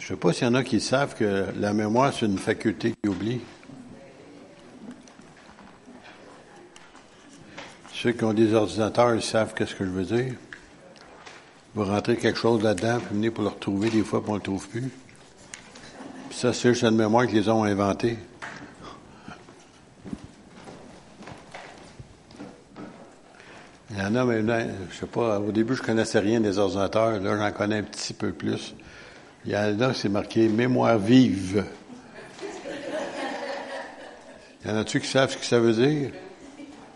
Je sais pas s'il y en a qui savent que la mémoire, c'est une faculté qui oublie. Ceux qui ont des ordinateurs, ils savent qu'est-ce que je veux dire. Vous rentrez quelque chose là-dedans, puis venez pour le retrouver des fois, puis on ne le trouve plus. Puis ça, c'est juste une mémoire qu'ils ont inventé. Il y en a maintenant, je sais pas, au début, je connaissais rien des ordinateurs. Là, j'en connais un petit peu plus. Il y en a, c'est marqué mémoire vive. Il y en a-tu qui savent ce que ça veut dire?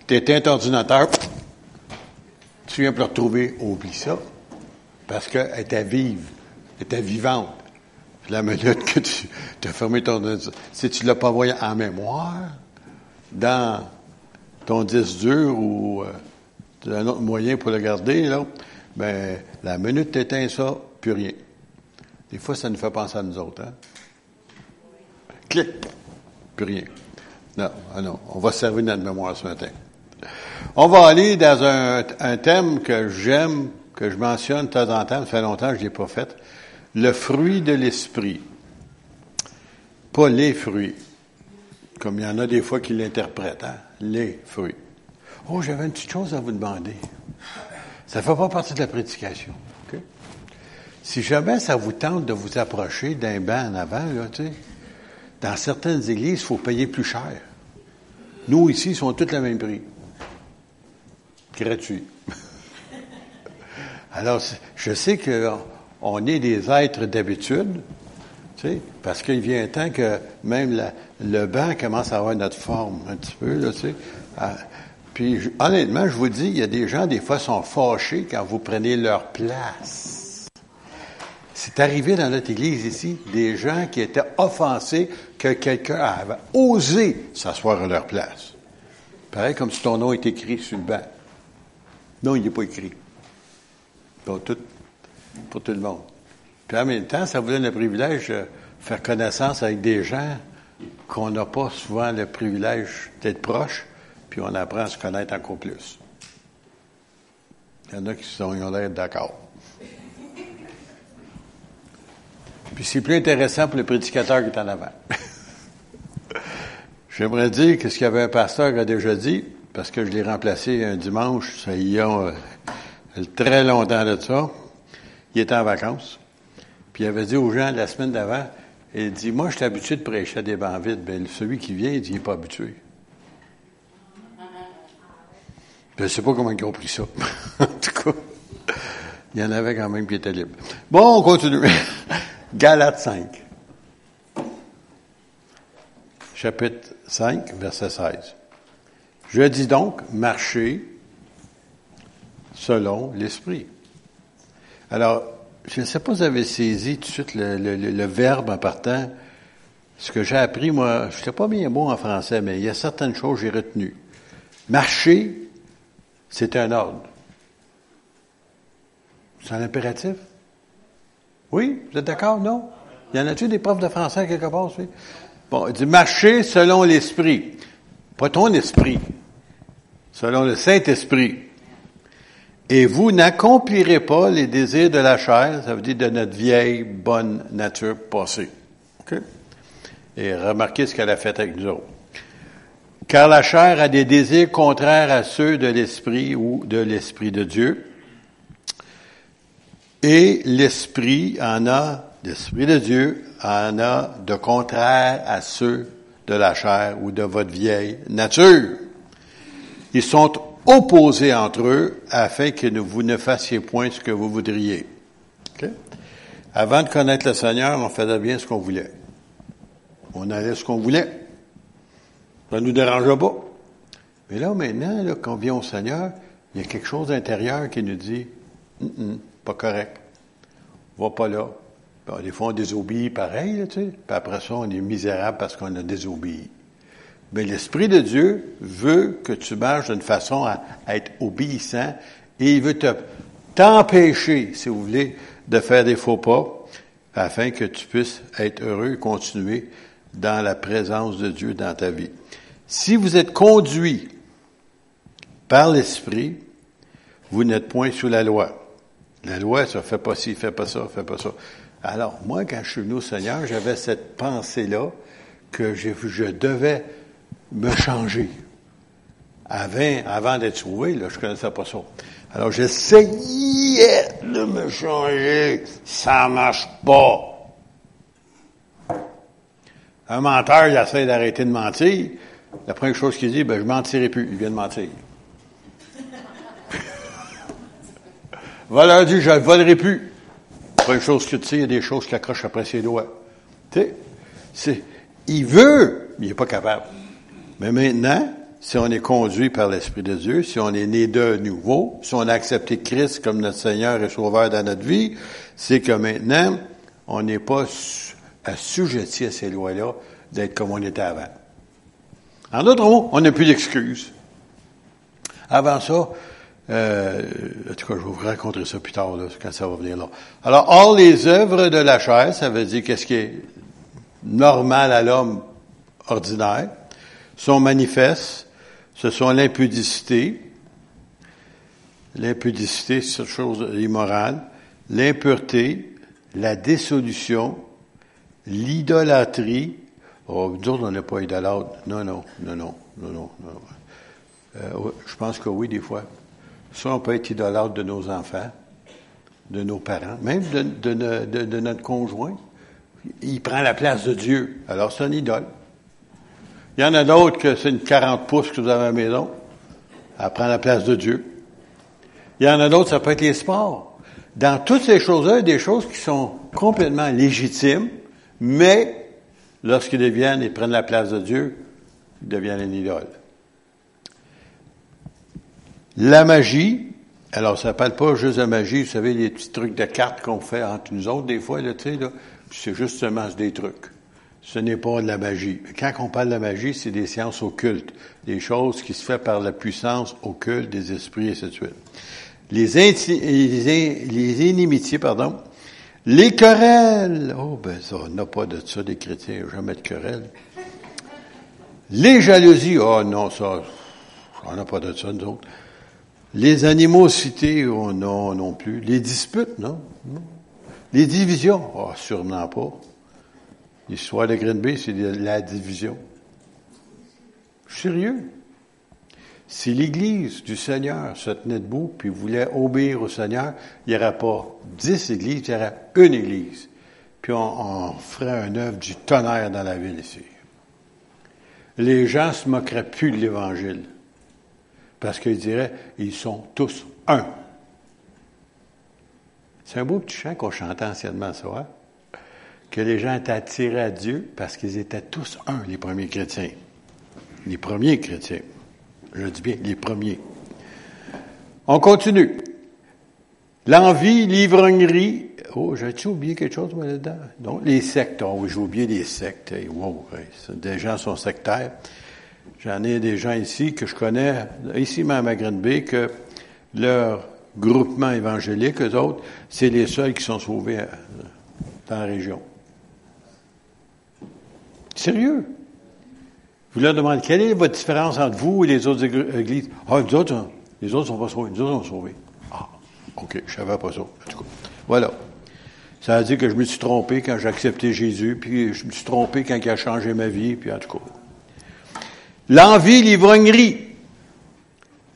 Tu éteins ton ordinateur, tu viens pour le retrouver, oublie ça. Parce qu'elle était vive, elle était vivante. La minute que tu as fermé ton ordinateur, si tu ne l'as pas envoyé en mémoire, dans ton disque dur ou euh, un autre moyen pour le garder, là, ben, la minute tu éteins ça, plus rien. Des fois, ça nous fait penser à nous autres. Hein? Clic, plus rien. Non, ah non, on va servir notre mémoire ce matin. On va aller dans un, thème que j'aime, que je mentionne de temps en temps, ça fait longtemps que je ne l'ai pas fait, le fruit de l'esprit. Pas les fruits, comme il y en a des fois qui l'interprètent, hein? les fruits. Oh, j'avais une petite chose à vous demander. Ça ne fait pas partie de la prédication. Si jamais ça vous tente de vous approcher d'un banc en avant, dans certaines églises, il faut payer plus cher. Nous, ici, ils sont tous le même prix. Gratuit. Alors, je sais qu'on est des êtres d'habitude, tu parce qu'il vient un temps que même le banc commence à avoir notre forme un petit peu, là, tu sais. Ah, puis, honnêtement, je vous dis, il y a des gens, des fois, sont fâchés quand vous prenez leur place. C'est arrivé dans notre église ici, des gens qui étaient offensés que quelqu'un avait osé s'asseoir à leur place. Pareil comme si ton nom est écrit sur le banc. Non, il n'est pas écrit. Pour tout, pour tout le monde. Puis en même temps, ça vous donne le privilège de faire connaissance avec des gens qu'on n'a pas souvent le privilège d'être proche, puis on apprend à se connaître encore plus. Il y en a qui sont, l'air d'accord. Puis c'est plus intéressant pour le prédicateur qui est en avant. J'aimerais dire que ce qu'il y avait un pasteur qui a déjà dit, parce que je l'ai remplacé un dimanche, ça y a euh, très longtemps de ça. Il était en vacances. Puis il avait dit aux gens la semaine d'avant, il dit, moi, je suis habitué de prêcher à des bancs vides. Bien, celui qui vient, il dit, il n'est pas habitué. Je ne sais pas comment ils ont pris ça. en tout cas, il y en avait quand même qui étaient libres. Bon, on continue. Galates 5. Chapitre 5, verset 16. Je dis donc, marchez selon l'Esprit. Alors, je ne sais pas si vous avez saisi tout de suite le, verbe en partant. Ce que j'ai appris, moi, je ne sais pas bien bon en français, mais il y a certaines choses que j'ai retenues. Marcher, c'est un ordre. C'est un impératif? Oui? Vous êtes d'accord? Non? Y en a-tu des profs de français quelque part? Oui? Bon, il dit marcher selon l'esprit. Pas ton esprit. Selon le Saint-Esprit. Et vous n'accomplirez pas les désirs de la chair, ça veut dire de notre vieille bonne nature passée. OK? Et remarquez ce qu'elle a fait avec nous autres. Car la chair a des désirs contraires à ceux de l'esprit ou de l'esprit de Dieu. Et l'Esprit en a, l'Esprit de Dieu en a de contraire à ceux de la chair ou de votre vieille nature. Ils sont opposés entre eux afin que vous ne fassiez point ce que vous voudriez. Avant de connaître le Seigneur, on faisait bien ce qu'on voulait. On allait ce qu'on voulait. Ça ne nous dérangeait pas. Mais là, maintenant, là, quand on vient au Seigneur, il y a quelque chose d'intérieur qui nous dit, pas correct. Va pas là. des fois, on désobéit pareil, tu sais. Puis après ça, on est misérable parce qu'on a désobéi. Mais l'Esprit de Dieu veut que tu marches d'une façon à, être obéissant et il veut te, t'empêcher, si vous voulez, de faire des faux pas afin que tu puisses être heureux et continuer dans la présence de Dieu dans ta vie. Si vous êtes conduit par l'Esprit, vous n'êtes point sous la loi. La loi, ça fait pas ci, fait pas ça, fait pas ça. Alors, moi, quand je suis venu au Seigneur, j'avais cette pensée-là que je, devais me changer. Avant, d'être sauvé, là, je connaissais pas ça. Alors, j'essayais de me changer. Ça marche pas. Un menteur, il essaie d'arrêter de mentir. La première chose qu'il dit, ben, je mentirai plus. Il vient de mentir. Voilà, je ne volerai plus. La première chose que tu sais, il y a des choses qui accrochent après ses doigts. Tu sais, il veut, mais il n'est pas capable. Mais maintenant, si on est conduit par l'Esprit de Dieu, si on est né de nouveau, si on a accepté Christ comme notre Seigneur et Sauveur dans notre vie, c'est que maintenant, on n'est pas assujetti à ces lois-là d'être comme on était avant. En d'autres mots, on n'a plus d'excuses. Avant ça, euh, en tout cas, je vais vous raconter ça plus tard, quand ça va venir là. Alors, hors les œuvres de la chair, ça veut dire qu'est-ce qui est normal à l'homme ordinaire, sont manifestes, ce sont l'impudicité, l'impudicité, c'est une chose immorale, l'impureté, la dissolution, l'idolâtrie. Oh, nous autres, on n'est pas idolâtres. Non, non, non, non, non, non. Euh, je pense que oui, des fois. Ça, on peut être idolâtre de nos enfants, de nos parents, même de notre conjoint. Il prend la place de Dieu. Alors, c'est un idole. Il y en a d'autres que c'est une 40 pouces que vous avez à la maison. Elle prend la place de Dieu. Il y en a d'autres, ça peut être les sports. Dans toutes ces choses-là, il y a des choses qui sont complètement légitimes, mais lorsqu'ils deviennent et prennent la place de Dieu, ils deviennent une idole. La magie, alors ça parle pas juste de magie, vous savez, les petits trucs de cartes qu'on fait entre nous autres, des fois, là, tu sais, là, c'est justement des trucs. Ce n'est pas de la magie. Quand on parle de la magie, c'est des sciences occultes, des choses qui se font par la puissance occulte des esprits, et ainsi les inimitiés, pardon, les querelles. Oh, ben ça, on n'a pas de ça, des chrétiens, jamais de querelles. Les jalousies. Oh non, ça, on n'a pas de ça, nous autres. Les animosités, oh non, non plus. Les disputes, non. Les divisions, oh, sûrement pas. L'histoire de Green Bay, c'est la division. Sérieux? Si l'Église du Seigneur se tenait debout puis voulait obéir au Seigneur, il n'y aurait pas dix églises, il y aurait une Église. Puis on, ferait un œuvre du tonnerre dans la ville ici. Les gens se moqueraient plus de l'Évangile. Parce qu'ils diraient, ils sont tous un. C'est un beau petit chant qu'on chantait anciennement ça, hein? que les gens étaient attirés à Dieu parce qu'ils étaient tous un, les premiers chrétiens. Les premiers chrétiens. Je dis bien les premiers. On continue. L'envie, l'ivrognerie. Oh, j'ai-tu oublié quelque chose là-dedans? Donc, les sectes. Oh, j'ai oublié les sectes. wow, des gens sont sectaires. J'en ai des gens ici que je connais, ici même à Green Bay, que leur groupement évangélique, eux autres, c'est les seuls qui sont sauvés euh, dans la région. Sérieux? Vous leur demandez quelle est votre différence entre vous et les autres églises? Ah, nous autres, hein, les autres sont pas sauvés. Nous autres sont sauvés. Ah, OK, je savais pas ça. En tout cas, voilà. Ça veut dire que je me suis trompé quand j'ai accepté Jésus, puis je me suis trompé quand il a changé ma vie, puis en tout cas. L'envie, l'ivrognerie,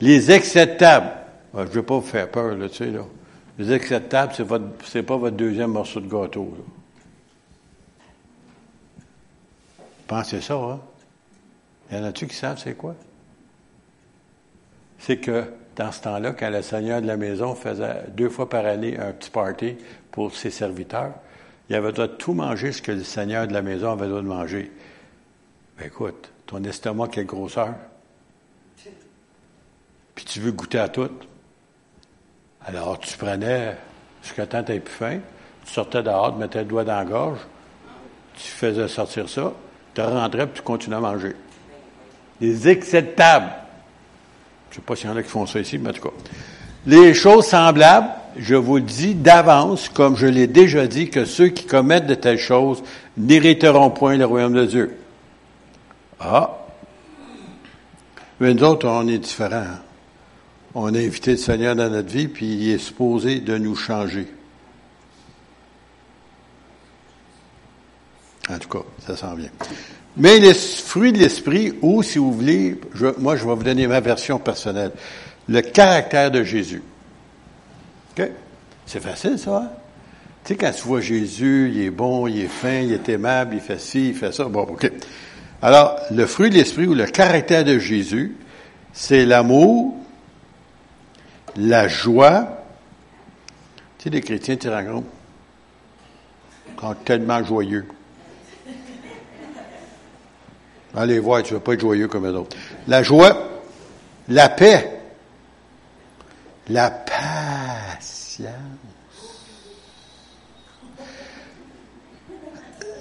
les acceptables. Ah, je ne vais pas vous faire peur, là, tu sais, là. Les acceptables, c'est votre, pas votre deuxième morceau de gâteau, là. Pensez ça, hein? Il y en a-tu qui savent c'est quoi? C'est que dans ce temps-là, quand le seigneur de la maison faisait deux fois par année un petit party pour ses serviteurs, il avait droit de tout manger ce que le seigneur de la maison avait droit de manger. Ben écoute, ton estomac, quelle grosseur. Puis tu veux goûter à tout. Alors tu prenais ce que tant plus faim, tu sortais dehors, tu mettais le doigt dans la gorge, tu faisais sortir ça, tu rentrais puis tu continuais à manger. Les acceptables. Je ne sais pas s'il y en a qui font ça ici, mais en tout cas. Les choses semblables, je vous dis d'avance, comme je l'ai déjà dit, que ceux qui commettent de telles choses n'hériteront point le royaume de Dieu. Ah! Mais nous autres, on est différents. On a invité le Seigneur dans notre vie, puis il est supposé de nous changer. En tout cas, ça s'en vient. Mais les fruits de l'esprit, ou si vous voulez, moi je vais vous donner ma version personnelle, le caractère de Jésus. OK? C'est facile, ça, hein? Tu sais, quand tu vois Jésus, il est bon, il est fin, il est aimable, il fait ci, il fait ça. Bon, OK. Alors, le fruit de l'esprit ou le caractère de Jésus, c'est l'amour, la joie. Tu sais, les chrétiens, tu rencontres, quand tellement joyeux. Allez voir, tu ne vas pas être joyeux comme les autres. La joie, la paix, la patience.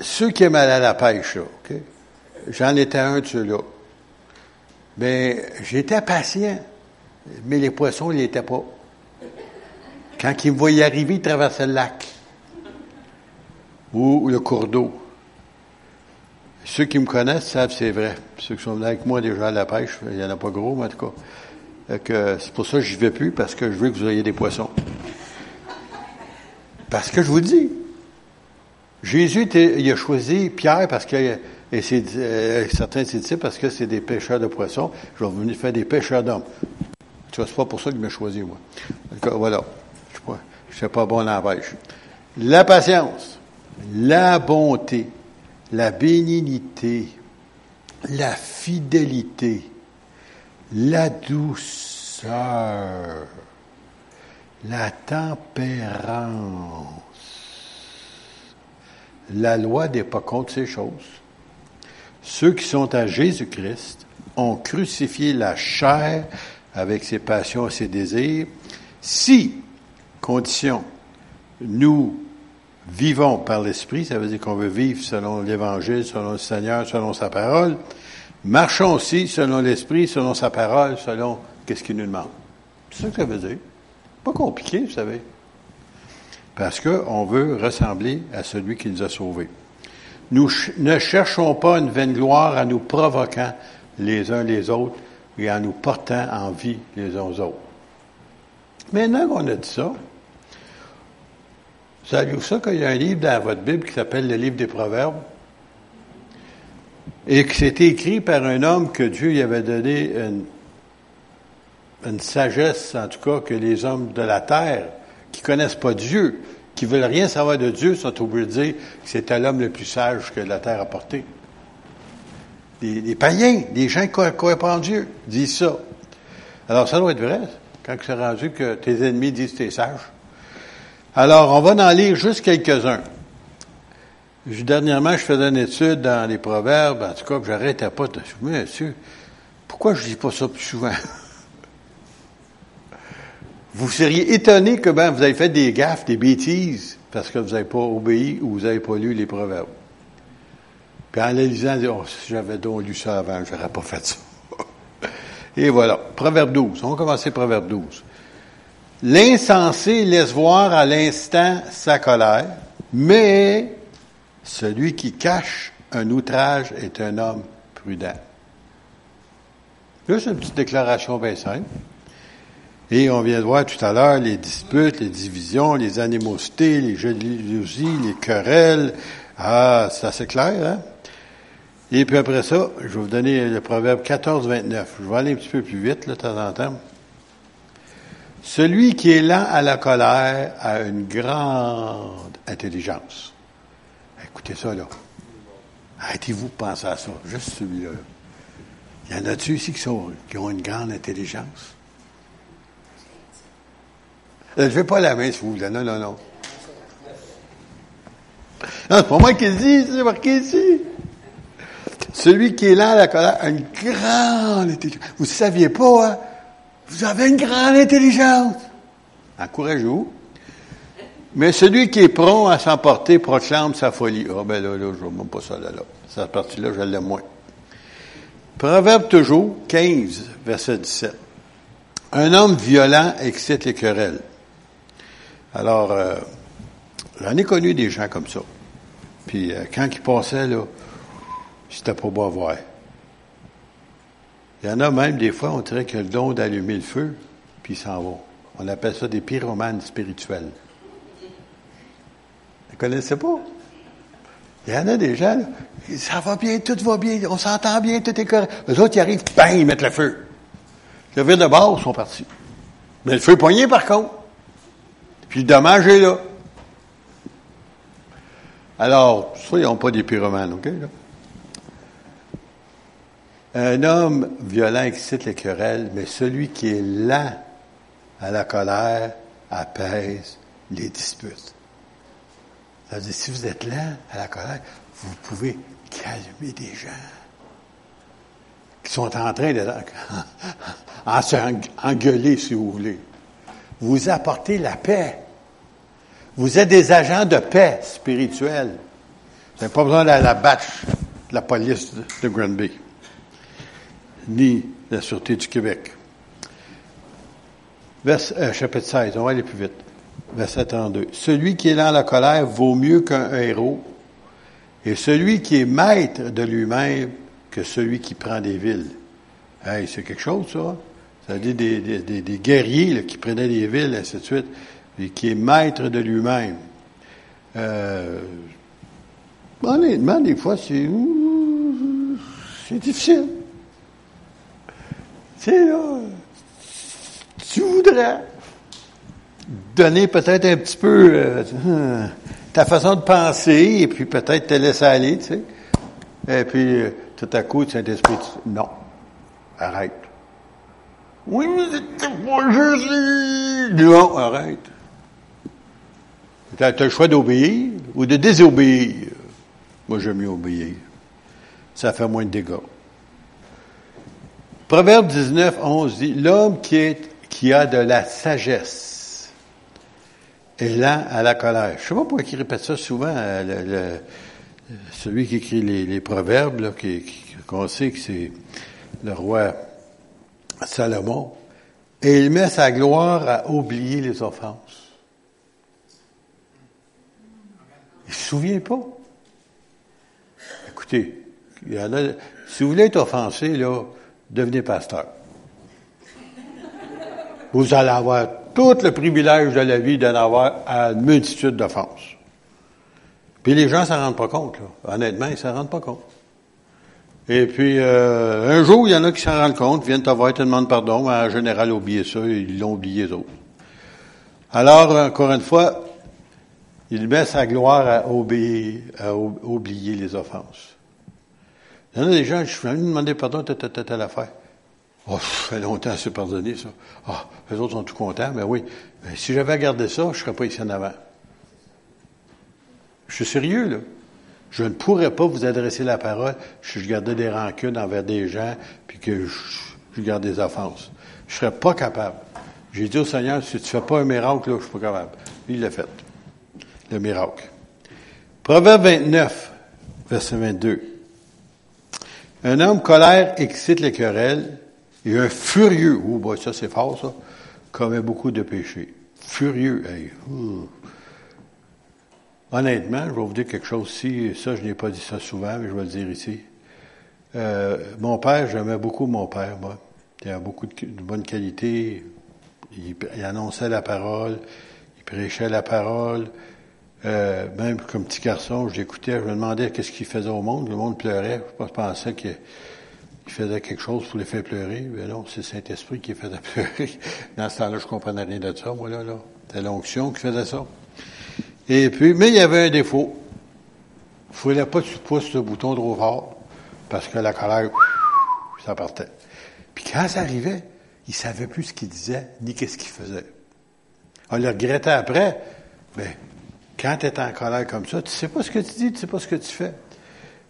Ceux qui aiment aller à la pêche, OK? J'en étais un de ceux-là. Mais j'étais patient, mais les poissons, ils n'étaient pas. Quand ils me voyaient arriver, ils traversaient le lac ou le cours d'eau. Ceux qui me connaissent savent c'est vrai. Ceux qui sont venus avec moi déjà à la pêche, il n'y en a pas gros, mais en tout cas. C'est pour ça que je n'y vais plus, parce que je veux que vous ayez des poissons. Parce que je vous dis, Jésus il a choisi Pierre parce que et c'est, euh, certains disent parce que c'est des pêcheurs de poissons. Je vais venir faire des pêcheurs d'hommes. Tu vois, c'est pas pour ça qu'il m'a choisi, moi. voilà. Je ne suis pas bon en pêche. La patience, la bonté, la bénignité, la fidélité, la douceur, la tempérance. La loi n'est pas contre ces choses. Ceux qui sont à Jésus-Christ ont crucifié la chair avec ses passions et ses désirs. Si, condition, nous vivons par l'Esprit, ça veut dire qu'on veut vivre selon l'Évangile, selon le Seigneur, selon sa parole, marchons aussi selon l'Esprit, selon sa parole, selon qu'est-ce qu'il nous demande. C'est ça que ça veut dire. Pas compliqué, vous savez. Parce qu'on veut ressembler à celui qui nous a sauvés. Nous ne cherchons pas une vaine gloire en nous provoquant les uns les autres et en nous portant en vie les uns aux autres. Maintenant qu'on a dit ça, savez-vous ça qu'il y a un livre dans votre Bible qui s'appelle le livre des Proverbes? Et que c'était écrit par un homme que Dieu lui avait donné une, sagesse, en tout cas, que les hommes de la terre, qui connaissent pas Dieu, qui veulent rien savoir de Dieu sont obligés de dire que c'était l'homme le plus sage que la terre a porté. Les, païens, les gens qui croient en Dieu, disent ça. Alors, ça doit être vrai, quand c'est rendu que tes ennemis disent que tu es sage. Alors, on va en lire juste quelques-uns. Dernièrement, je faisais une étude dans les proverbes, en tout cas, que j'arrêtais pas de... Monsieur, pourquoi je dis pas ça plus souvent? vous seriez étonné que ben, vous avez fait des gaffes, des bêtises, parce que vous n'avez pas obéi ou vous n'avez pas lu les proverbes. Puis en les lisant, oh, si j'avais donc lu ça avant, je n'aurais pas fait ça. Et voilà. Proverbe 12. On va commencer Proverbe 12. L'insensé laisse voir à l'instant sa colère, mais celui qui cache un outrage est un homme prudent. Là, c'est une petite déclaration bien simple. Et on vient de voir tout à l'heure les disputes, les divisions, les animosités, les jalousies, les querelles. Ah, c'est assez clair, hein? Et puis après ça, je vais vous donner le proverbe 14, 29. Je vais aller un petit peu plus vite, là, de temps en temps. Celui qui est lent à la colère a une grande intelligence. Écoutez ça, là. Arrêtez-vous de penser à ça. Juste celui-là. Il y en a-tu ici qui, sont, qui ont une grande intelligence? Ne levez pas la main, si vous voulez. Non, non, non. Non, c'est pas moi qui le dis, c'est marqué ici. Celui qui est là à la colère a une grande intelligence. Vous ne saviez pas, hein? Vous avez une grande intelligence. Encouragez-vous. Mais celui qui est prompt à s'emporter proclame sa folie. Ah, oh, ben là, là, je ne même pas ça là, là. Cette partie-là, je l'aime moins. Proverbe toujours, 15, verset 17. Un homme violent excite les querelles. Alors, euh, j'en ai connu des gens comme ça. Puis euh, quand ils passaient, là, c'était pas beau voir. Il y en a même des fois, on dirait ont le don d'allumer le feu, puis ils s'en vont. On appelle ça des pyromanes spirituels. Vous connaissez pas? Il y en a des gens, ça va bien, tout va bien, on s'entend bien, tout est correct. Les autres, ils arrivent, bang, ils mettent le feu. Le vire de bord, ils sont partis. Mais le feu poigné, par contre. Puis le dommage est là. Alors, soyons pas des pyromanes, OK? Un homme violent excite les querelles, mais celui qui est lent à la colère apaise les disputes. Ça veut dire, si vous êtes lent à la colère, vous pouvez calmer des gens qui sont en train de s'engueuler, si vous voulez. Vous apportez la paix. Vous êtes des agents de paix spirituelle. Vous n'avez pas besoin de la batch de la police de Granby, ni de la Sûreté du Québec. Vers, euh, chapitre 16, on va aller plus vite. Verset 32. Celui qui est dans la colère vaut mieux qu'un héros, et celui qui est maître de lui-même que celui qui prend des villes. Hey, c'est quelque chose, ça? Ça veut dire des, des, guerriers qui prenaient des villes, ainsi de suite, et qui est maître de lui-même. Euh, honnêtement, des fois, c'est, c'est difficile. C'est là, tu voudrais donner peut-être un petit peu euh, ta façon de penser, et puis peut-être te laisser aller, tu sais. Et puis, euh, tout à coup, Saint-Esprit, non, arrête. Oui, mais c'était pas juste. Non, arrête. Tu as, le choix d'obéir ou de désobéir. Moi, j'aime mieux obéir. Ça fait moins de dégâts. Proverbe 19, 11 dit, l'homme qui, est, qui a de la sagesse est lent à la colère. Je ne sais pas pourquoi il répète ça souvent, euh, celui qui écrit les, proverbes, qu'on sait que c'est le roi Salomon, et il met sa gloire à oublier les offenses. Il se souvient pas. Écoutez, il y en a, si vous voulez être offensé, là, devenez pasteur. Vous allez avoir tout le privilège de la vie d'en avoir à une multitude d'offenses. Puis les gens s'en rendent pas compte, là. Honnêtement, ils s'en rendent pas compte. Et puis, euh, un jour, il y en a qui s'en rendent compte, viennent te voir, te demandent pardon, mais en général, oublié ça, ils l'ont oublié eux autres. Alors, encore une fois, il met sa gloire à, oublier les offenses. Il y en a des gens, je suis venu demander pardon, telle, telle, telle affaire. Oh, ça fait longtemps à se pardonner, ça. Ah, les autres sont tout contents, mais oui. Si j'avais gardé ça, je serais pas ici en avant. Je suis sérieux, là. Je ne pourrais pas vous adresser la parole si je gardais des rancunes envers des gens, puis que je, garde des offenses. Je serais pas capable. J'ai dit au Seigneur, si tu fais pas un miracle, là, je suis pas capable. Il l'a fait. Le miracle. Proverbe 29, verset 22. Un homme colère excite les querelles, et un furieux, oh, bah, ça c'est fort, ça, commet beaucoup de péchés. Furieux, hey, Honnêtement, je vais vous dire quelque chose ici, ça je n'ai pas dit ça souvent, mais je vais le dire ici. Euh, mon père, j'aimais beaucoup mon père, moi. Il avait beaucoup de, bonnes qualités. Il, annonçait la parole, il prêchait la parole. Euh, même comme petit garçon, j'écoutais, je me demandais qu'est-ce qu'il faisait au monde. Le monde pleurait. Je pensais qu'il faisait quelque chose pour les faire pleurer. Mais non, c'est Saint-Esprit qui faisait pleurer. Dans ce temps-là, je comprenais rien de ça, moi, là. là. C'était l'onction qui faisait ça. Et puis, mais il y avait un défaut. Il ne fallait pas que tu pousses le bouton trop fort, parce que la colère, ça partait. Puis quand ça arrivait, il savait plus ce qu'il disait, ni qu'est-ce qu'il faisait. On le regrettait après, mais quand tu es en colère comme ça, tu sais pas ce que tu dis, tu sais pas ce que tu fais.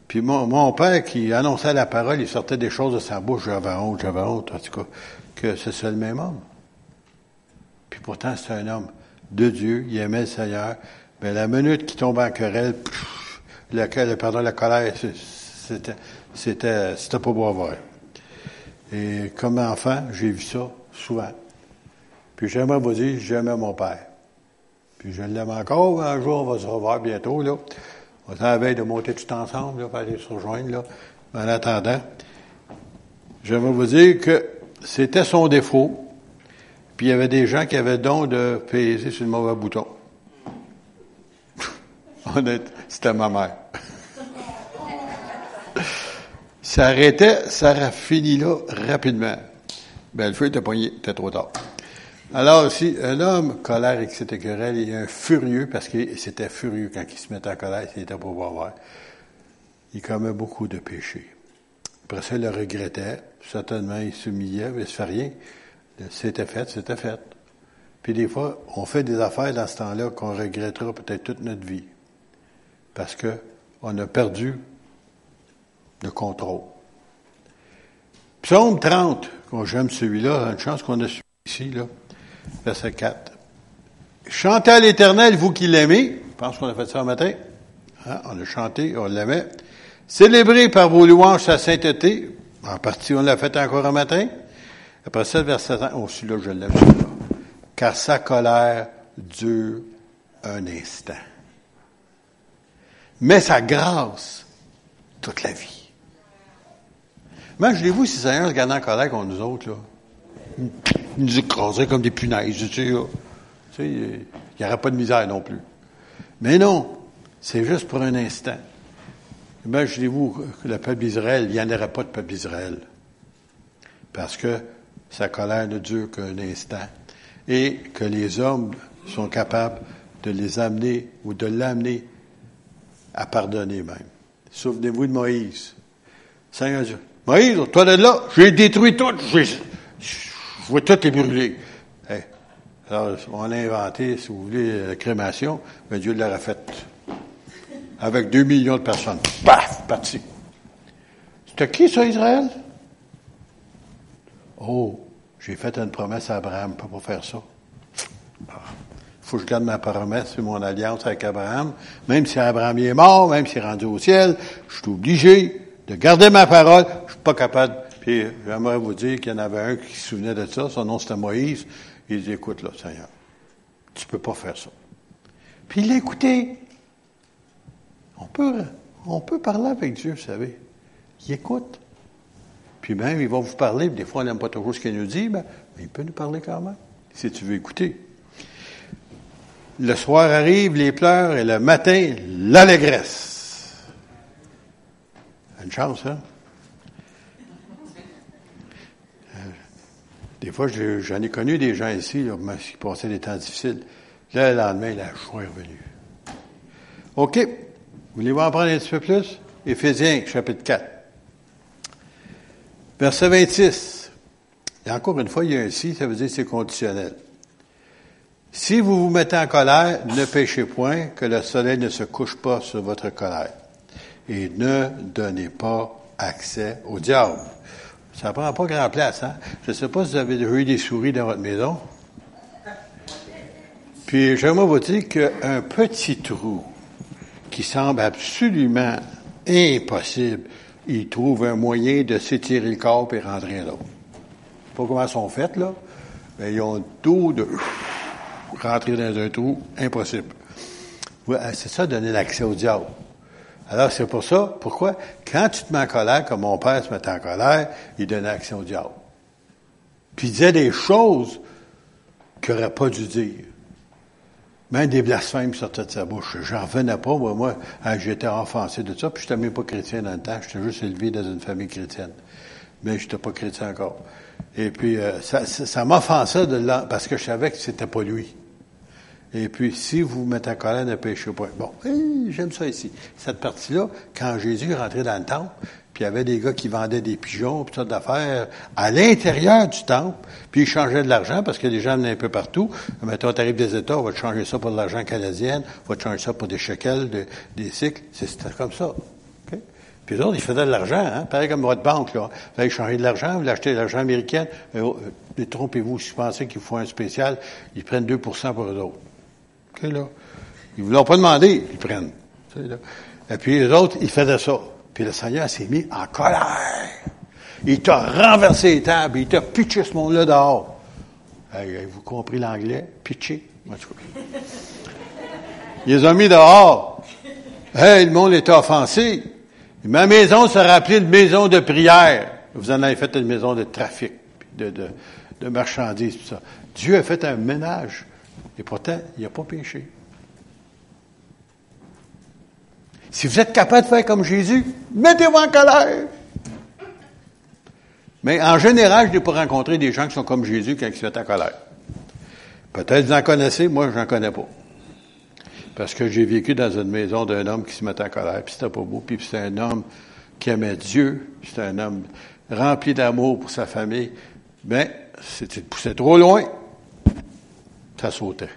Puis mon, mon père qui annonçait la parole, il sortait des choses de sa bouche, j'avais honte, j'avais honte, en tout cas, que c'est le même homme. Puis pourtant, c'est un homme de Dieu, il aimait le Seigneur, mais la minute qui tombe en querelle, le, pardon, la colère, c'était, c'était, c'était pas beau à voir. Et comme enfant, j'ai vu ça souvent. Puis j'aimerais vous dire, j'aimais mon père. Puis je l'aime encore. Un jour, on va se revoir bientôt, là. On est de monter tout ensemble, là, pour aller se rejoindre, là. En attendant, j'aimerais vous dire que c'était son défaut. Puis il y avait des gens qui avaient don de peser sur le mauvais bouton. C'était ma mère. Ça arrêtait, ça a fini là rapidement. Ben, le feu était poigné, c'était trop tard. Alors aussi, un homme colère et qui s'était querelle, il est un furieux, parce qu'il c'était furieux quand il se mettait en colère, il était pour voir. Il commet beaucoup de péchés. Après ça, il le regrettait. Certainement, il s'humiliait, mais il se fait rien. C'était fait, c'était fait. Puis des fois, on fait des affaires dans ce temps-là qu'on regrettera peut-être toute notre vie. Parce que on a perdu le contrôle. Psaume 30, quand j'aime celui-là, une chance qu'on a suivi ici, là verset 4. Chantez à l'Éternel, vous qui l'aimez. Je pense qu'on a fait ça un matin. Hein? On a chanté, on l'aimait. Célébrez par vos louanges sa sainteté. En partie, on l'a fait encore un matin. Après ça, verset 1. Oh, celui-là, je celui-là. Car sa colère dure un instant. Mais sa grâce, toute la vie. Imaginez-vous si Seigneur se gardait en colère contre nous autres, là nous écraser comme des punaises. Tu sais, il n'y aurait pas de misère non plus. Mais non, c'est juste pour un instant. Imaginez-vous que le peuple d'Israël, il n'y en aurait pas de peuple d'Israël. Parce que sa colère ne dure qu'un instant. Et que les hommes sont capables de les amener ou de l'amener à pardonner même. Souvenez-vous de Moïse. Seigneur Dieu, Moïse, toi de là, j'ai détruit tout, je vois tout est brûlé. Alors, on a inventé, si vous voulez, la crémation, mais Dieu l'a fait. Avec deux millions de personnes. Paf! Parti. C'était qui ça, Israël? Oh, j'ai fait une promesse à Abraham, pas pour faire ça. Ah, faut que je garde ma promesse sur mon alliance avec Abraham. Même si Abraham est mort, même s'il est rendu au ciel, je suis obligé de garder ma parole. Je suis pas capable puis j'aimerais vous dire qu'il y en avait un qui se souvenait de ça, son nom c'était Moïse. Il dit, écoute là, Seigneur, tu peux pas faire ça. Puis il écoutait. On peut, on peut parler avec Dieu, vous savez. Il écoute. Puis même, il va vous parler, des fois, on n'aime pas toujours ce qu'il nous dit, mais il peut nous parler quand même, si tu veux écouter. Le soir arrive, les pleurs, et le matin, l'allégresse. Une chance, hein? Des fois, j'en ai connu des gens ici là, qui passaient des temps difficiles. Là, le lendemain, la joie est revenue. OK. Voulez-vous en prendre un petit peu plus? Éphésiens, chapitre 4. Verset 26. Et encore une fois, il y a un si, ça veut dire que c'est conditionnel. Si vous vous mettez en colère, ne péchez point, que le soleil ne se couche pas sur votre colère. Et ne donnez pas accès au diable. Ça prend pas grand place, hein? Je ne sais pas si vous avez eu des souris dans votre maison. Puis j'aimerais vous dire qu'un petit trou qui semble absolument impossible, il trouve un moyen de s'étirer le corps et rentrer là. Pas comment ils sont faits, là. Mais ils ont tout de rentrer dans un trou, impossible. c'est ça, donner l'accès au diable. Alors, c'est pour ça, pourquoi? Quand tu te mets en colère, comme mon père se mettait en colère, il donnait action au diable. Puis il disait des choses qu'il n'aurait pas dû dire. Même des blasphèmes sortaient de sa bouche. J'en revenais pas, moi, moi hein, j'étais offensé de ça, puis je n'étais même pas chrétien dans le temps, j'étais juste élevé dans une famille chrétienne. Mais je n'étais pas chrétien encore. Et puis, euh, ça, ça, m'offensait de parce que je savais que c'était pas lui. Et puis, si vous vous mettez en colère, ne péchez pas. Bon, j'aime ça ici. Cette partie-là, quand Jésus est rentré dans le temple, puis il y avait des gars qui vendaient des pigeons, puis toutes d'affaires à l'intérieur du temple, puis ils changeaient de l'argent parce que les gens venaient un peu partout. Mettons, tu arrives des États, on va te changer ça pour de l'argent canadien, on va te changer ça pour des shekels, des cycles. C'était comme ça. Puis les autres, ils faisaient de l'argent, hein? pareil comme votre banque. Là. Vous allez changer de l'argent, vous achetez de l'argent américain. Euh, euh, trompez-vous, si vous pensez qu'ils font un spécial, ils prennent 2% pour eux autres. Ils ne vous l'ont pas demandé, ils prennent. Et puis les autres, ils faisaient ça. Puis le Seigneur s'est mis en colère. Il t'a renversé les tables, il t'a pitché ce monde-là dehors. Avez-vous compris l'anglais? Pitché. Il les a mis dehors. Hey, le monde était offensé. Ma maison sera appelée une maison de prière. Vous en avez fait une maison de trafic, de, de, de marchandises, tout ça. Dieu a fait un ménage. Et pourtant, il n'a pas péché. Si vous êtes capable de faire comme Jésus, mettez-vous en colère. Mais en général, je n'ai pas rencontré des gens qui sont comme Jésus quand ils se mettent en colère. Peut-être vous en connaissez, moi, je n'en connais pas. Parce que j'ai vécu dans une maison d'un homme qui se mettait en colère, puis c'était pas beau, puis c'était un homme qui aimait Dieu, c'était un homme rempli d'amour pour sa famille. Mais c'était poussé trop loin, ça sautait.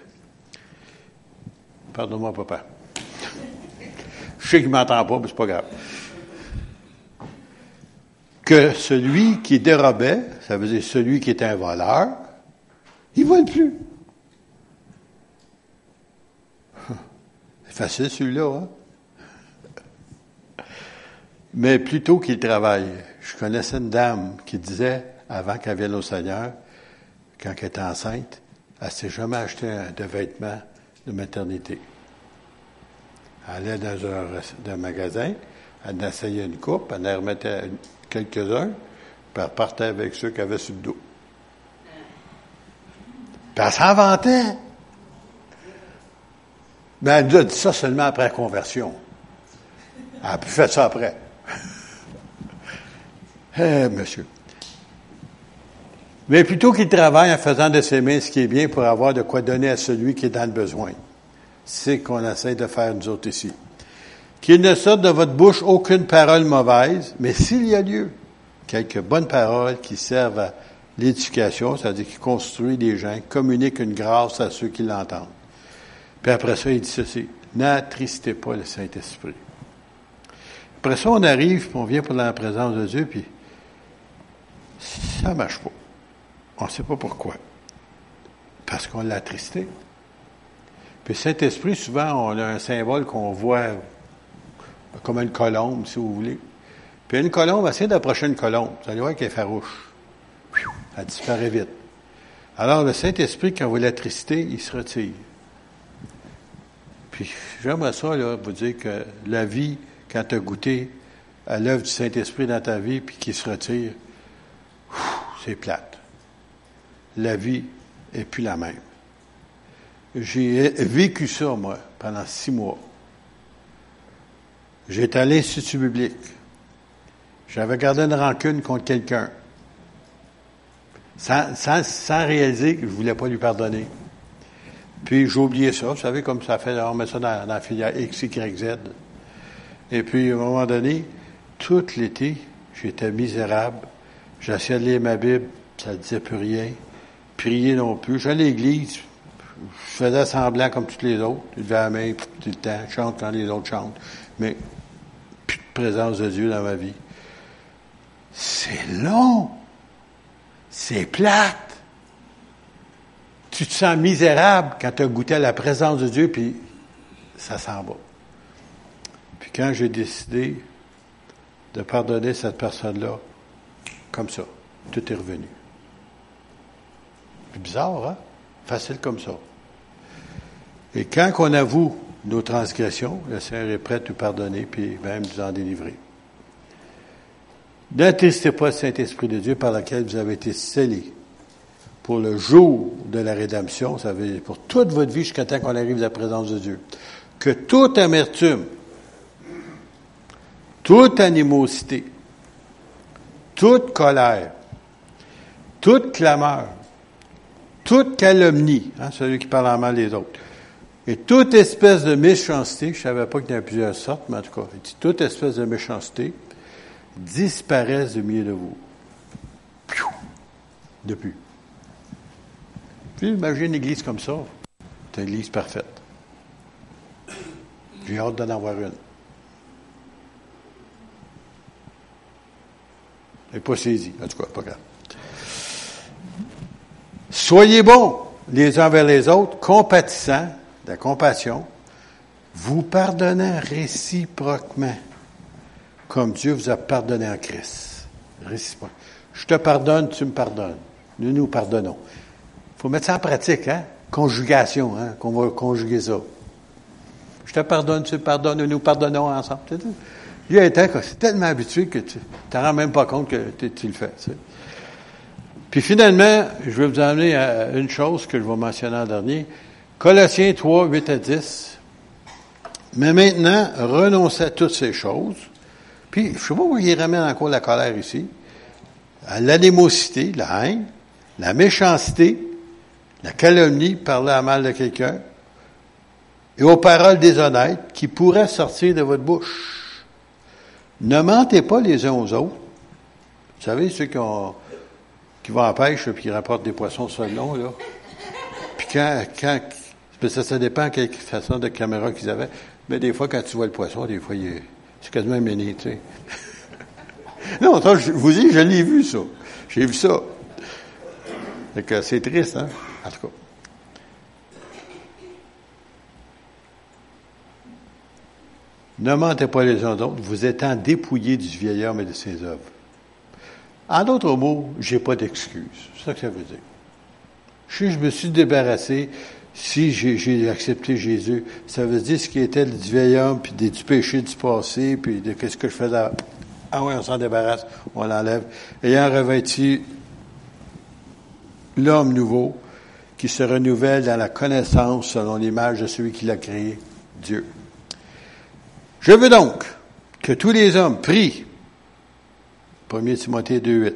Pardonne-moi, papa. Je sais qu'il ne m'entend pas, mais c'est pas grave. Que celui qui dérobait, ça veut dire celui qui était un voleur, il ne vole plus. C'est facile celui-là, hein? Mais plutôt qu'il travaille. Je connaissais une dame qui disait, avant qu'elle vienne au Seigneur, quand elle était enceinte, elle s'est jamais acheté de vêtements de maternité. Elle allait dans un, magasin, elle essayait une coupe, elle en remettait quelques-uns, puis elle partait avec ceux qu'elle avait sur le dos. Puis elle s'en vantait. Mais elle a dit ça seulement après la conversion. Elle a pu faire ça après. eh, monsieur. Mais plutôt qu'il travaille en faisant de ses mains ce qui est bien pour avoir de quoi donner à celui qui est dans le besoin. C'est qu'on essaie de faire nous autres ici. Qu'il ne sorte de votre bouche aucune parole mauvaise, mais s'il y a lieu, quelques bonnes paroles qui servent à l'éducation, c'est-à-dire qui construisent des gens, communiquent une grâce à ceux qui l'entendent. Puis après ça, il dit ceci, n'attristez pas le Saint-Esprit. Après ça, on arrive, on vient pour la présence de Dieu, puis ça marche pas. On ne sait pas pourquoi. Parce qu'on l'a attristé. Puis Saint-Esprit, souvent, on a un symbole qu'on voit comme une colombe, si vous voulez. Puis une colombe, essayez d'approcher une colombe. Vous allez voir qu'elle est farouche. Elle disparaît vite. Alors, le Saint-Esprit, quand vous l'attristez, il se retire. Puis, j'aimerais ça, là, vous dire que la vie, quand tu as goûté à l'œuvre du Saint-Esprit dans ta vie, puis qu'il se retire, c'est plate. La vie est plus la même. J'ai vécu ça, moi, pendant six mois. J'étais à l'Institut biblique. J'avais gardé une rancune contre quelqu'un. Sans, réaliser que je voulais pas lui pardonner. Puis j'ai oublié ça. Vous savez, comme ça fait, on met ça dans, la filière X. Et puis, à un moment donné, tout l'été, j'étais misérable. J'essayais de lire ma Bible, ça ne disait plus rien. Prier non plus. J'allais à l'église, je faisais semblant comme toutes les autres. Je levais la main tout le temps, je chante quand les autres chantent. Mais plus de présence de Dieu dans ma vie. C'est long. C'est plate. Tu te sens misérable quand tu as goûté à la présence de Dieu, puis ça s'en va. Puis quand j'ai décidé de pardonner cette personne-là, comme ça, tout est revenu. Bizarre, hein? Facile comme ça. Et quand on avoue nos transgressions, le Seigneur est prêt à nous pardonner, puis même nous en délivrer. N'attristez pas le Saint-Esprit de Dieu par lequel vous avez été scellés pour le jour de la rédemption, ça veut dire pour toute votre vie jusqu'à temps qu'on arrive à la présence de Dieu. Que toute amertume, toute animosité, toute colère, toute clameur, toute calomnie, hein, celui qui parle en mal des autres, et toute espèce de méchanceté, je savais pas qu'il y en avait plusieurs sortes, mais en tout cas, toute espèce de méchanceté disparaissent du milieu de vous. Depuis. Puis imagine une église comme ça. C'est une église parfaite. J'ai hâte d'en avoir une. N'est pas saisie, en tout cas, pas grave. Soyez bons les uns vers les autres, compatissants, de la compassion, vous pardonnant réciproquement, comme Dieu vous a pardonné en Christ. Réciproquement. Je te pardonne, tu me pardonnes. Nous nous pardonnons. Il faut mettre ça en pratique, hein? Conjugation, hein? Qu'on va conjuguer ça. Je te pardonne, tu me pardonnes, nous nous pardonnons ensemble. Il y a un temps c'est tellement habitué que tu ne rends même pas compte que tu, le fais. Puis finalement, je vais vous amener à une chose que je vais mentionner en dernier. Colossiens 3, 8 à 10. Mais maintenant, renoncez à toutes ces choses. Puis, je sais pas où il ramène encore la colère ici. à l'animosité, la haine, la méchanceté, la calomnie, parler à mal de quelqu'un, et aux paroles déshonnêtes qui pourraient sortir de votre bouche. Ne mentez pas les uns aux autres. Vous savez, ceux qui, ont, qui vont en pêche et qui rapportent des poissons long, là. Puis quand, quand ça, ça dépend quelle façon de caméra qu'ils avaient. Mais des fois, quand tu vois le poisson, des fois, c'est quasiment méné, tu sais. non, je vous dis, je l'ai vu, ça. J'ai vu ça. c'est triste, hein? En tout cas. Ne mentez pas les uns d'autres, vous étant dépouillés du vieil homme et de ses œuvres. En d'autres mots, j'ai pas d'excuse. C'est ça que ça veut dire. Si je me suis débarrassé, si j'ai accepté Jésus, ça veut dire ce qui était du vieil homme, puis du péché du passé, puis de qu'est-ce que je faisais. Ah oui, on s'en débarrasse, on l'enlève. Ayant revêtu l'homme nouveau, qui se renouvelle dans la connaissance selon l'image de celui qui l'a créé, Dieu. Je veux donc que tous les hommes prient. 1 Timothée 2.8.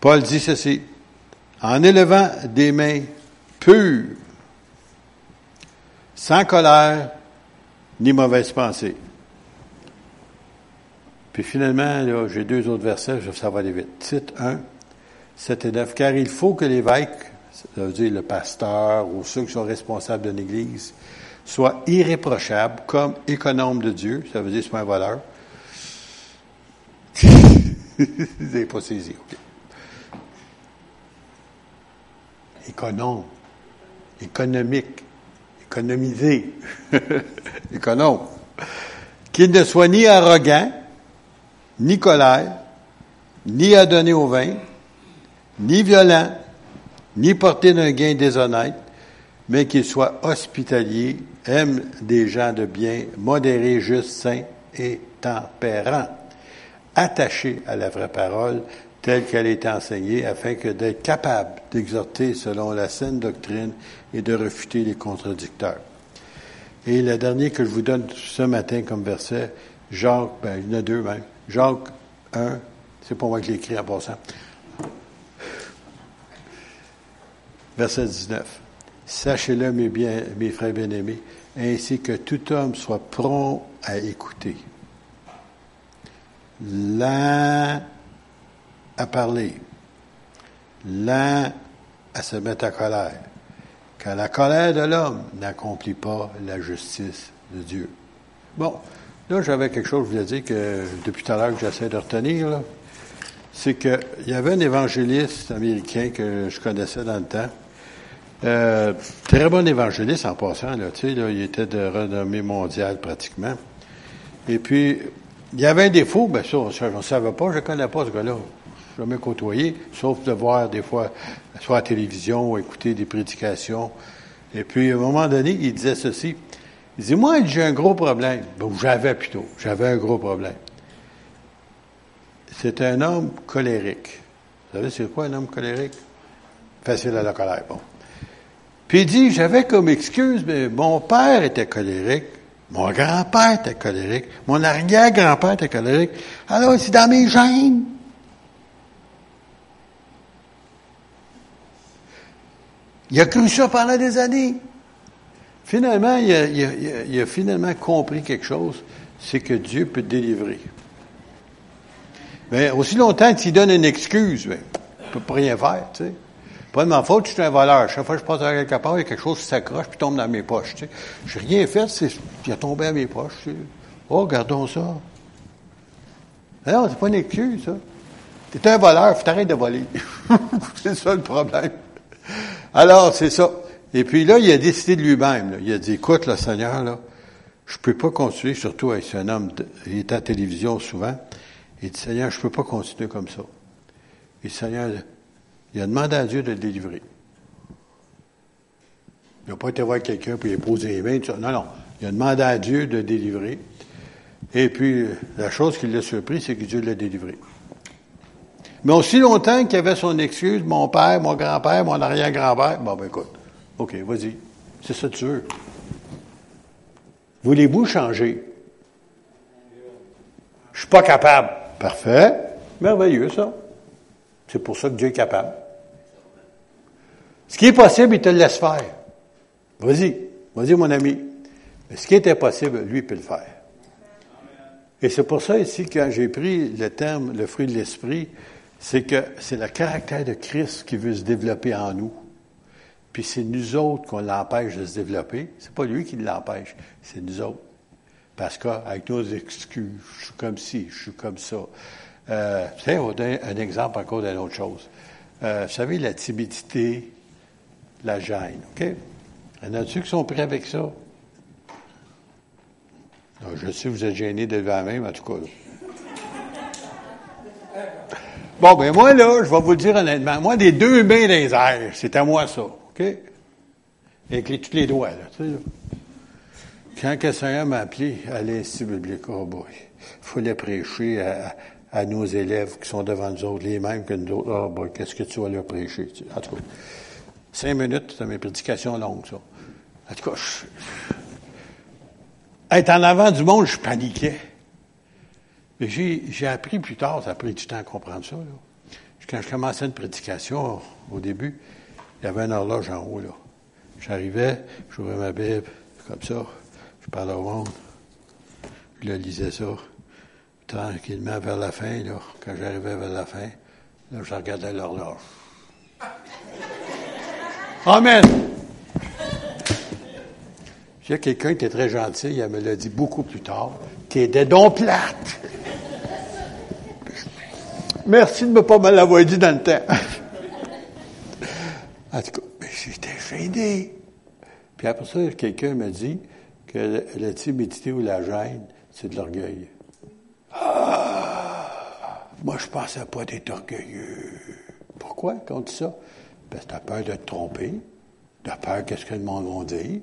Paul dit ceci. En élevant des mains pures, sans colère ni mauvaise pensée. Puis finalement, j'ai deux autres versets, ça va aller vite. Titre 1, 7 et 9. Car il faut que l'évêque, ça veut dire le pasteur ou ceux qui sont responsables de l'Église, soit irréprochable comme économe de Dieu, ça veut dire soit un voleur. Vous n'avez pas saisi, OK. Économe, économique, économisé, économe. Qu'il ne soit ni arrogant, ni colère, ni à donner au vin, ni violent, ni porté d'un gain déshonnête, mais qu'il soit hospitalier, aime des gens de bien, modéré, juste, saint et tempérant, attaché à la vraie parole telle qu'elle est enseignée, afin que d'être capable d'exhorter selon la saine doctrine et de refuter les contradicteurs. Et le dernier que je vous donne ce matin comme verset, Jacques, ben, il y en a deux même. Jacques 1, c'est pour moi que je écrit en passant. Verset 19. Sachez-le, mes, bien, mes frères bien-aimés, ainsi que tout homme soit prompt à écouter, lent à parler, lent à se mettre à colère, car la colère de l'homme n'accomplit pas la justice de Dieu. Bon, là, j'avais quelque chose, je voulais dire que depuis tout à l'heure que j'essaie de retenir, c'est qu'il y avait un évangéliste américain que je connaissais dans le temps, euh, très bon évangéliste en passant, là, tu sais, il était de renommée mondiale pratiquement. Et puis, il y avait un défaut, ben ça, je ne savais pas, je ne connais pas ce gars-là. Je jamais côtoyé, sauf de voir des fois, soit à la télévision ou écouter des prédications. Et puis, à un moment donné, il disait ceci. Il dit, moi, j'ai un gros problème. Ben, j'avais plutôt. J'avais un gros problème. C'est un homme colérique. Vous savez, c'est quoi un homme colérique? Facile à la colère, bon. Puis il dit, j'avais comme excuse, mais mon père était colérique, mon grand-père était colérique, mon arrière-grand-père était colérique. Alors, c'est dans mes gènes. Il a cru ça pendant des années. Finalement, il a, finalement compris quelque chose, c'est que Dieu peut te délivrer. Mais aussi longtemps qu'il donne une excuse, mais, ne peut pas rien faire, tu sais. Pas de ma faute, je suis un voleur. Chaque fois que je passe à quelque part, il y a quelque chose qui s'accroche puis tombe dans mes poches. Je n'ai rien fait, c'est, il a tombé à mes poches. Tu sais. Oh, gardons ça. Non, c'est pas une excuse, ça. T'es un voleur, faut t'arrêter de voler. c'est ça le problème. Alors, c'est ça. Et puis là, il a décidé de lui-même. Il a dit, écoute, le Seigneur, là, je peux pas continuer, surtout avec un homme, il est à la télévision souvent. Il dit, Seigneur, je peux pas continuer comme ça. Et Seigneur, il a demandé à Dieu de le délivrer. Il n'a pas été voir quelqu'un puis il a posé les mains. Non, non. Il a demandé à Dieu de le délivrer. Et puis, la chose qui l'a surpris, c'est que Dieu l'a délivré. Mais aussi longtemps qu'il avait son excuse, mon père, mon grand-père, mon arrière-grand-père, bon, ben écoute, OK, vas-y. C'est ça que tu veux. Voulez-vous changer? Je suis pas capable. Parfait. Merveilleux, ça. C'est pour ça que Dieu est capable. Ce qui est possible, il te le laisse faire. Vas-y, vas-y, mon ami. Mais ce qui est impossible, lui, il peut le faire. Et c'est pour ça ici, quand j'ai pris le terme, le fruit de l'esprit, c'est que c'est le caractère de Christ qui veut se développer en nous. Puis c'est nous autres qu'on l'empêche de se développer. C'est pas lui qui l'empêche, c'est nous autres. Parce qu'avec nos excuses, je suis comme ci, je suis comme ça. Euh, sais, on donne un exemple encore d'une autre chose. Euh, vous savez, la timidité, la gêne, OK? Il y en a-tu qui sont prêts avec ça? je sais que vous êtes gênés de la même, en tout cas. Bon, ben moi, là, je vais vous le dire honnêtement. Moi, des deux mains dans les airs, c'est à moi ça. OK? Avec les, tous les doigts, là, tu sais, là. Quand quelqu'un m'a appelé à l'Institut biblique, oh boy, fallait prêcher à, nos élèves qui sont devant nous autres, les mêmes que nous autres. Oh boy, qu'est-ce que tu vas leur prêcher? En tout cas, cinq minutes, c'est mes prédications longues, ça. En tout cas, être en avant du monde, je paniquais. Mais j'ai appris plus tard, ça a pris du temps à comprendre ça. Là. Quand je commençais une prédication, au début, il y avait une horloge en haut. là. J'arrivais, j'ouvrais ma Bible, comme ça, je parlais au monde, je le lisais ça. Tranquillement, vers la fin, là, quand j'arrivais vers la fin, là, je regardais l'horloge. Amen! J'ai quelqu'un qui était très gentil, il me l'a dit beaucoup plus tard. T'es des dons! Merci de ne pas me l'avoir dit dans le temps. en tout cas, j'étais gêné. Puis après ça, quelqu'un m'a dit que la timidité ou la gêne, c'est de l'orgueil. Ah! Moi, je pensais pas d'être orgueilleux. Pourquoi quand on dit ça? Parce que tu as peur de te tromper. Tu as peur de ce que le monde va dire.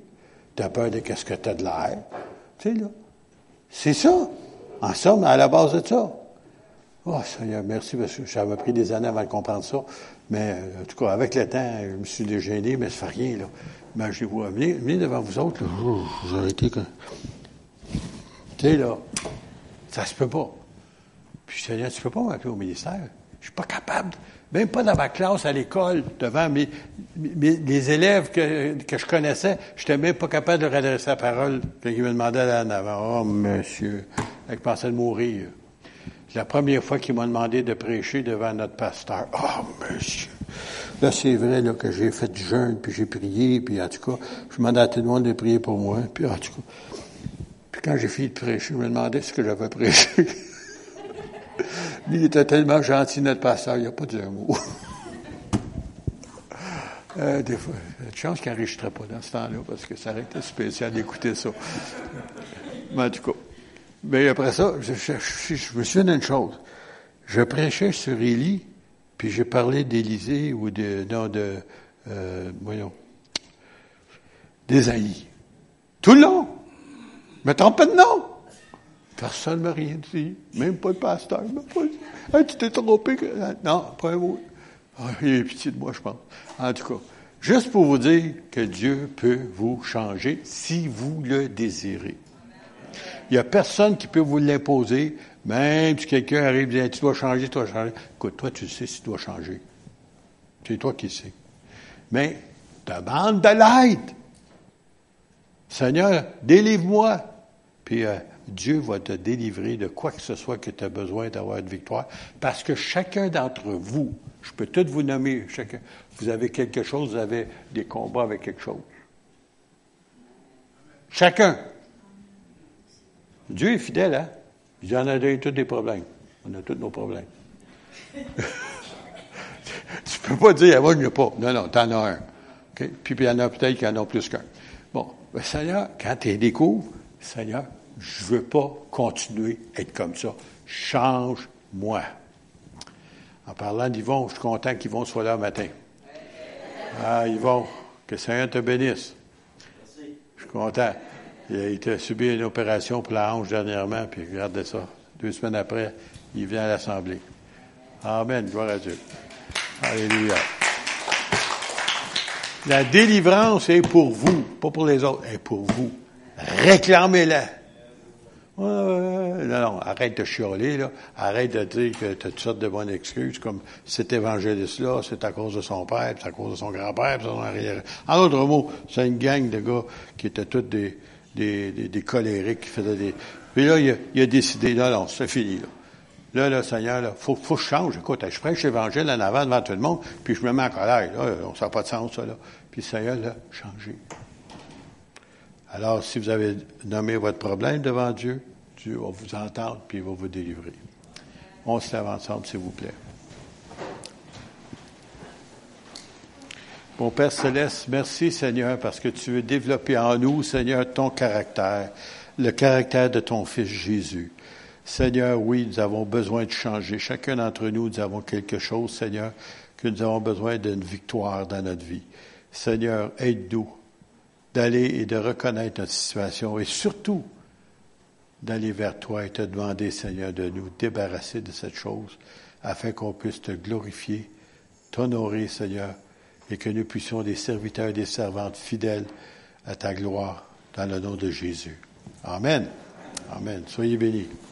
Tu as peur de ce que tu as de l'air. Tu sais, là. C'est ça. En somme, à la base de ça. Oh, Seigneur, merci, parce que ça m'a pris des années avant de comprendre ça. Mais, euh, en tout cas, avec le temps, je me suis dégêné, mais ça fait rien, là. Mais je vous venez, venez devant vous autres, là. vous aurez été Tu sais, là, ça se peut pas. Puis, Seigneur, tu peux pas m'appeler au ministère. Je suis pas capable. Même pas dans ma classe à l'école, devant mes, les élèves que, que je connaissais, je n'étais même pas capable de leur adresser la parole quand ils me demandaient là en avant. Oh, monsieur, avec pensée de mourir la première fois qu'il m'a demandé de prêcher devant notre pasteur. Oh, monsieur! Là, c'est vrai là, que j'ai fait jeûne, puis j'ai prié, puis en tout cas, je demandais à tout le monde de prier pour moi. Puis en tout cas, puis quand j'ai fini de prêcher, je me demandais ce que j'avais prêché. Il était tellement gentil, notre pasteur, il n'a pas dit un mot. euh, des fois, de chance qu'il n'enregistrait pas dans ce temps-là, parce que ça aurait été spécial d'écouter ça. Mais en tout cas, mais après ça, je, me souviens d'une chose. Je prêchais sur Élie, puis j'ai parlé d'Élisée ou de, non, de, euh, voyons, d'Ésaïe. Tout le long. Mais trompe pas de nom. Personne ne m'a rien dit. Même pas le pasteur m'a pas dit. tu t'es trompé. Non, pas un mot. Ah, il a pitié de moi, je pense. En tout cas, juste pour vous dire que Dieu peut vous changer si vous le désirez. Il n'y a personne qui peut vous l'imposer, même si quelqu'un arrive et dit, tu dois changer, tu dois changer. Écoute, toi, tu sais si tu dois changer. C'est toi qui sais. Mais demande de l'aide. Seigneur, délivre-moi. Puis euh, Dieu va te délivrer de quoi que ce soit que tu as besoin d'avoir une victoire. Parce que chacun d'entre vous, je peux tout vous nommer, chacun, vous avez quelque chose, vous avez des combats avec quelque chose. Chacun. Dieu est fidèle, hein? Il en a tous des problèmes. On a tous nos problèmes. tu peux pas dire, il n'y a pas. Non, non, tu en as un. Puis, il y en a peut-être qui en ont plus qu'un. Bon, ben, Seigneur, quand tu découvres, Seigneur, je veux pas continuer à être comme ça. Change-moi. En parlant d'Yvon, je suis content qu'Yvon soit là le matin. Ah, Yvon, que le Seigneur te bénisse. Je suis content. Il a subi une opération pour la hanche dernièrement, puis regardez ça. Deux semaines après, il vient à l'Assemblée. Amen. Gloire à Dieu. Alléluia. La délivrance est pour vous, pas pour les autres, est pour vous. Réclamez-la. Non, non, arrête de chialer, là. Arrête de dire que tu as toutes sortes de bonnes excuses, comme cet évangéliste-là, c'est à cause de son père, c'est à cause de son grand-père, son arrière. En d'autres mots, c'est une gang de gars qui étaient tous des, des, des, colériques, qui faisaient des... Puis là, il a, il a décidé, non, non, c'est fini, là. Là, là, Seigneur, là, faut, faut que je change. Écoute, je prêche l'évangile en avant devant tout le monde, puis je me mets en colère. Là, ça n'a pas de sens, ça, là. Puis Seigneur, là, changé. Alors, si vous avez nommé votre problème devant Dieu, Dieu va vous entendre, puis il va vous délivrer. On se lève ensemble, s'il vous plaît. Mon Père céleste, merci Seigneur parce que tu veux développer en nous, Seigneur, ton caractère, le caractère de ton Fils Jésus. Seigneur, oui, nous avons besoin de changer. Chacun d'entre nous, nous avons quelque chose, Seigneur, que nous avons besoin d'une victoire dans notre vie. Seigneur, aide-nous d'aller et de reconnaître notre situation et surtout d'aller vers toi et te demander, Seigneur, de nous débarrasser de cette chose afin qu'on puisse te glorifier, t'honorer, Seigneur, et que nous puissions des serviteurs et des servantes fidèles à ta gloire dans le nom de Jésus. Amen. Amen. Soyez bénis.